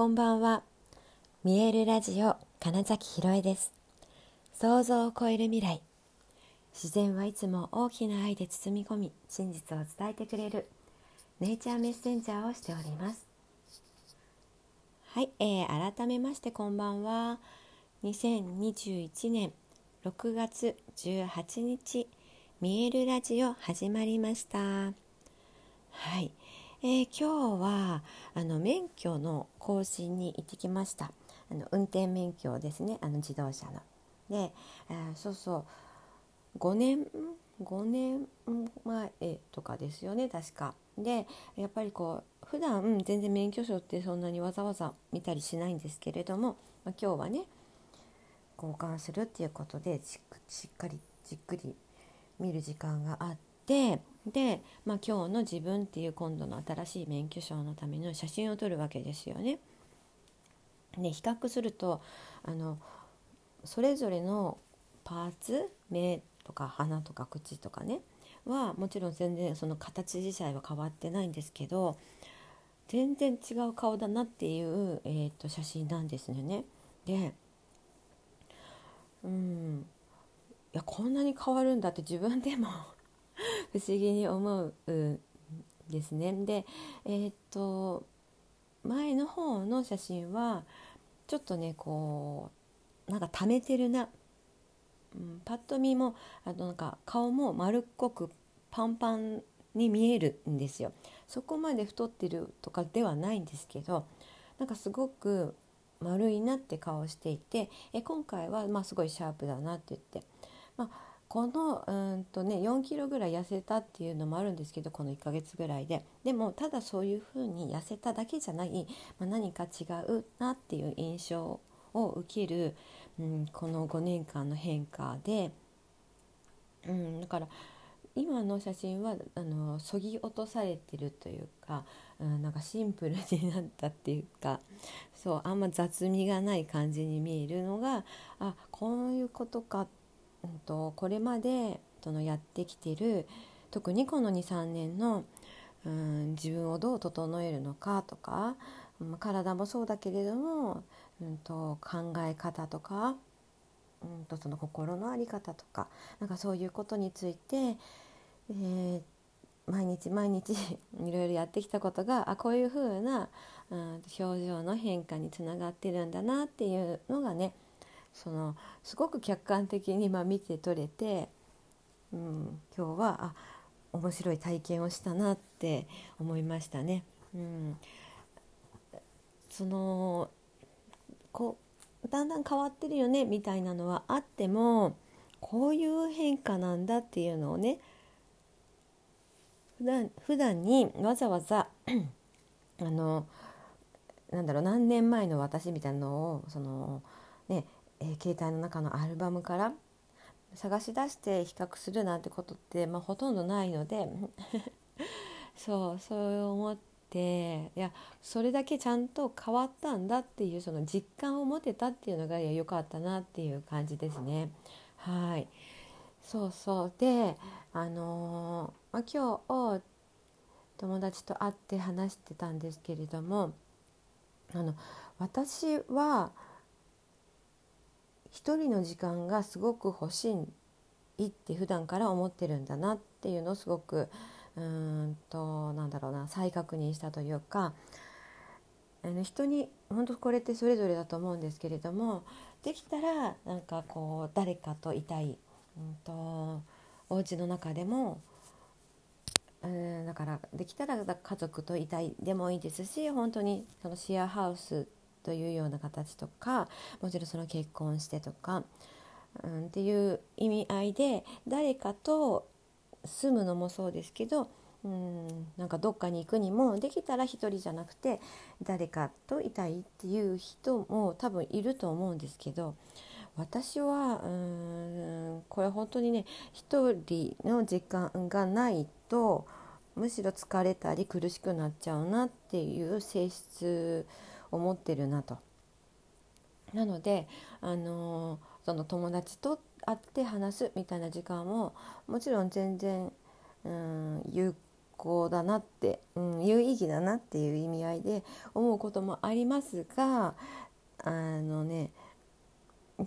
こんばんは。見えるラジオ金崎ひろえです。想像を超える未来。自然はいつも大きな愛で包み込み真実を伝えてくれるネイチャーメッセンジャーをしております。はい、えー、改めましてこんばんは。2021年6月18日見えるラジオ始まりました。はい、えー、今日はあの免許の更新に行ってきましたあの運転免許ですねあの自動車の。で、えー、そうそう5年5年前とかですよね確か。でやっぱりこう普段全然免許証ってそんなにわざわざ見たりしないんですけれども、まあ、今日はね交換するっていうことでしっかりじっくり見る時間があってで、まあ、今日の自分っていう今度の新しい免許証のための写真を撮るわけですよね。で比較するとあのそれぞれのパーツ目とか鼻とか口とかねはもちろん全然その形自体は変わってないんですけど全然違う顔だなっていう、えーと、写真なんですよね。でうんいやこんなに変わるんだって自分でも不思議に思うんですね。でえっ、と前の方の写真はちょっとねこうなんか溜めてるな、うん、パッと見もあのなんか顔も丸っこくパンパンに見えるんですよ。そこまで太ってるとかではないんですけどなんかすごく丸いなって顔していてえ今回はまあすごいシャープだなって言って、まあ、このうんとね4キロぐらい痩せたっていうのもあるんですけどこの1ヶ月ぐらいで。でもただそういうふうに痩せただけじゃない、まあ、何か違うなっていう印象を受ける、うん、この5年間の変化で、うん、だから今の写真はあのそぎ落とされてるというか、うん、なんかシンプルになったっていうかそうあんま雑味がない感じに見えるのがあこういうことかってうんと、これまでそのやってきてる特にこの23年の、うん、自分をどう整えるのかとか、うん、体もそうだけれども、うんと、考え方とか、うんと、その心の在り方とかなんかそういうことについて、えー、毎日毎日 いろいろやってきたことがあこういうふうな、うん、表情の変化につながってるんだなっていうのがねそのすごく客観的にま見て取れて、うん、今日はあ面白い体験をしたなって思いましたね。うん、そのこうだんだん変わってるよねみたいなのはあってもこういう変化なんだっていうのをね普段普段にわざわざあのなんだろう何年前の私みたいなのをそのねえー、携帯の中のアルバムから探し出して比較するなんてことって、まあ、ほとんどないので そうそう思っていやそれだけちゃんと変わったんだっていうその実感を持てたっていうのが良かったなっていう感じですね。はいそうそうであのー、まあ、今日友達と会って話してたんですけれどもあの私は一人の時間がすごく欲しいって普段から思ってるんだなっていうのをすごくうんとなんだろうな再確認したというかあの人に本当これってそれぞれだと思うんですけれどもできたらなんかこう誰かといたい、うんと、お家の中でもうんだからできたら家族といたいでもいいですし本当にそのシェアハウスというような形とかもちろんその結婚してとか、うん、っていう意味合いで誰かと住むのもそうですけどうんなんかどっかに行くにもできたら一人じゃなくて誰かといたいっていう人も多分いると思うんですけど私はうんこれ本当にね一人の時間がないとむしろ疲れたり苦しくなっちゃうなっていう性質思ってるなと。なので、あのその友達と会って話すみたいな時間ももちろん全然、うん、有好だなって、うん、有意義だなっていう意味合いで思うこともありますがあのね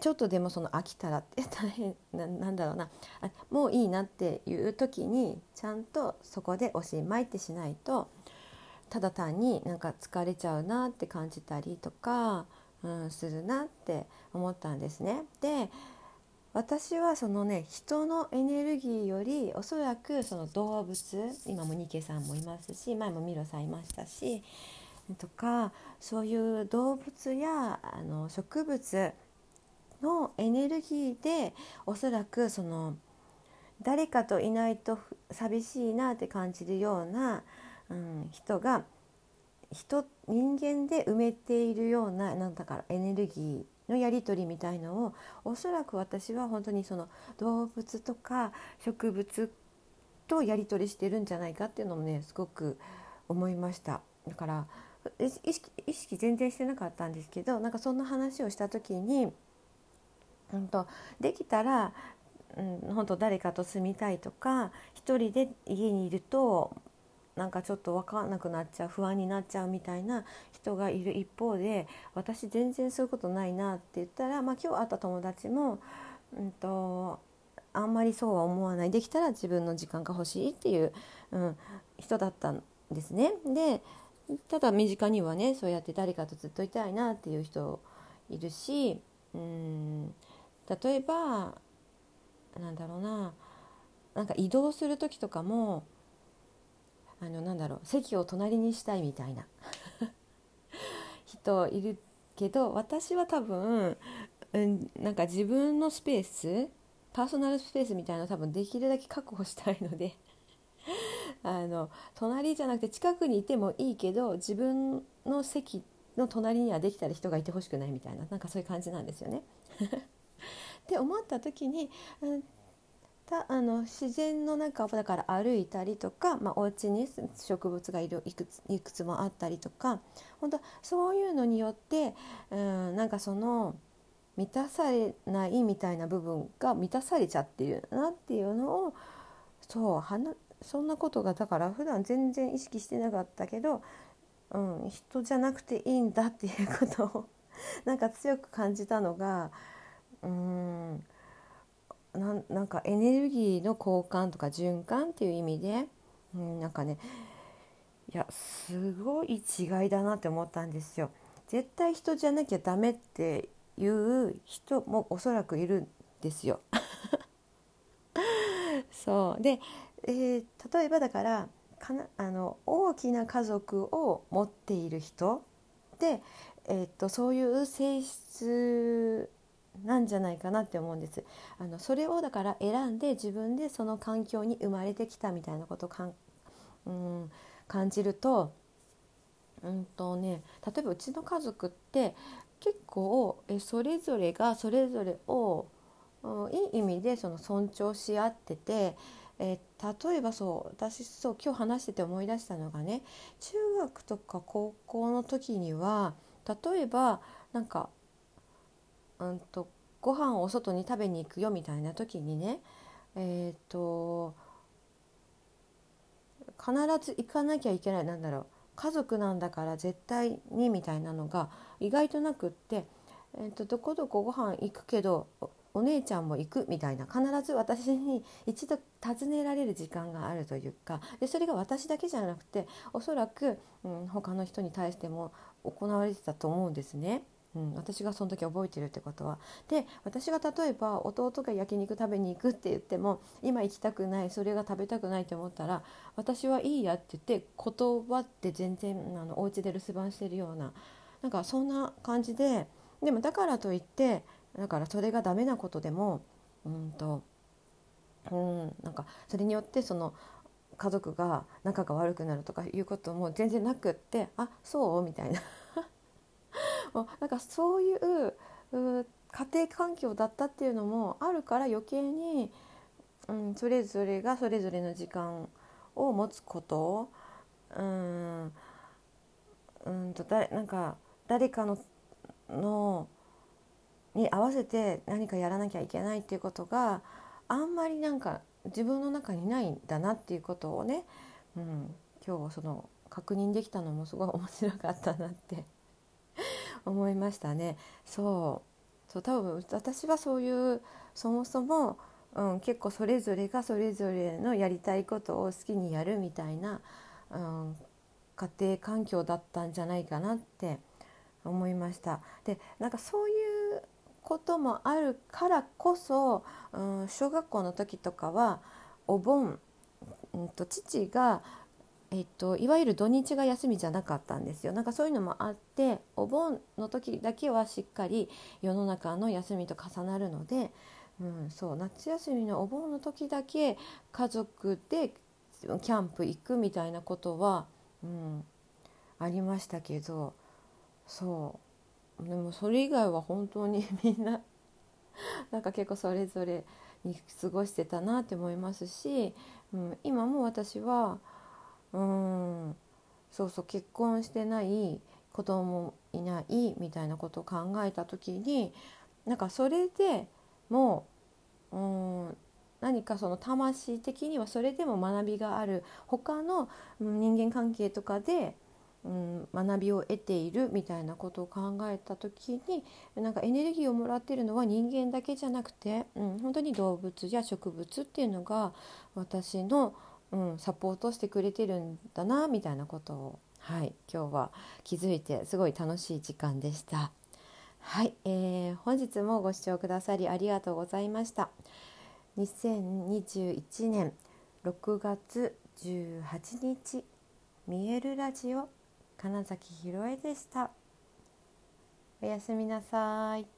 ちょっとでもその飽きたらって 大変ななんだろうなあもういいなっていう時にちゃんとそこでおしまいってしないとただ単になんか疲れちゃうなって感じたりとか、うん、するなって思ったんですね。で私はそのね人のエネルギーよりおそらくその動物今もニケさんもいますし前もミロさんいましたしとかそういう動物やあの植物のエネルギーでおそらくその誰かといないと寂しいなって感じるような、うん、人が人人間で埋めているようななんだからエネルギーのやり取りみたいのをおそらく私は本当にその動物とか植物とやり取りしてるんじゃないかっていうのもねすごく思いました。だから意識意識全然してなかったんですけどなんかそんな話をした時に本当できたら、うん、本当誰かと住みたいとか一人で家にいるとなんかちょっと分かんなくなっちゃう不安になっちゃうみたいな人がいる一方で私全然そういうことないなって言ったら、まあ、今日会った友達も、うんと、あんまりそうは思わないできたら自分の時間が欲しいっていう、うん、人だったんですね。でただ身近にはねそうやって誰かとずっといたいなっていう人いるしうん例えばなんだろうななんか移動する時とかもあのなんだろう席を隣にしたいみたいな 人いるけど私は多分、うん、なんか自分のスペースパーソナルスペースみたいなの多分できるだけ確保したいので あの隣じゃなくて近くにいてもいいけど自分の席の隣にはできたら人がいてほしくないみたいななんかそういう感じなんですよね。って思った時に、うん、たあの自然の中をだから歩いたりとか、まあ、お家に植物がいるいくついくつもあったりとか本当そういうのによって、うん、なんかその満たされないみたいな部分が満たされちゃってるなっていうのをそうそんなことがだから普段全然意識してなかったけど、うん、人じゃなくていいんだっていうことをなんか強く感じたのがうんななんかエネルギーの交換とか循環っていう意味で、うん、なんかねいやすごい違いだなって思ったんですよ。絶対人じゃなきゃダメっていう人もおそらくいるんですよ。そうで、えー、例えばだからかなあの大きな家族を持っている人で、えー、っとそういう性質なんじゃないかなって思うんです。あのそれをだから選んで自分でその環境に生まれてきたみたいなことをかん、うん、感じると,、うんとね、例えばうちの家族って結構えそれぞれがそれぞれを、うん、いい意味でその尊重し合っててえ例えばそう私そう今日話してて思い出したのがね中学とか高校の時には例えばなんかうんとご飯を外に食べに行くよみたいな時にねえっ、ー、と必ず行かなきゃいけないなんだろう家族なんだから絶対にみたいなのが意外となくって、えーと、どこどこご飯行くけどお姉ちゃんも行くみたいな必ず私に一度尋ねられる時間があるというかでそれが私だけじゃなくておそらく、うん、他の人に対しても行われてたと思うんですね。うん、私がその時覚えてるってことは。で私が例えば弟が焼肉食べに行くって言っても今行きたくないそれが食べたくないと思ったら私はいいやって言って断って全然あのお家で留守番してるようななんかそんな感じででもだからといってだからそれがダメなことでもうんとうんなんかそれによってその家族が仲が悪くなるとかいうことも全然なくってあそう？みたいななんかそういう家庭環境だったっていうのもあるから余計に、うん、それぞれがそれぞれの時間を持つこと。うんうんとだなんか誰かののに合わせて何かやらなきゃいけないっていうことがあんまりなんか自分の中にないんだなっていうことをねうん、今日その確認できたのもすごい面白かったなって思いましたね。そうそう多分私はそういうそもそも、うん、結構それぞれがそれぞれのやりたいことを好きにやるみたいな、うん、家庭環境だったんじゃないかなって思いました。でなんかそういうこともあるからこそ、うん、小学校の時とかはお盆、うんと、父が、えっと、いわゆる土日が休みじゃなかったんですよ。なんかそういうのもあってお盆の時だけはしっかり世の中の休みと重なるので、うん、そう夏休みのお盆の時だけ家族でキャンプ行くみたいなことは、うん、ありましたけどそう。でもそれ以外は本当に みんななんか結構それぞれに過ごしてたなって思いますし、うん、今も私はうんそうそう結婚してない子供いないみたいなことを考えた時になんかそれでもうん何かその魂的にはそれでも学びがある。他の人間関係とかでうん、学びを得ているみたいなことを考えた時になんかエネルギーをもらってるのは人間だけじゃなくて、うん、本当に動物や植物っていうのが私の、うん、サポートしてくれてるんだなみたいなことを、はい、今日は気づいてすごい楽しい時間でした。はい、えー、本日もご視聴くださりありがとうございました。2021年6月18日見えるラジオ金崎ひろえでした。おやすみなさい。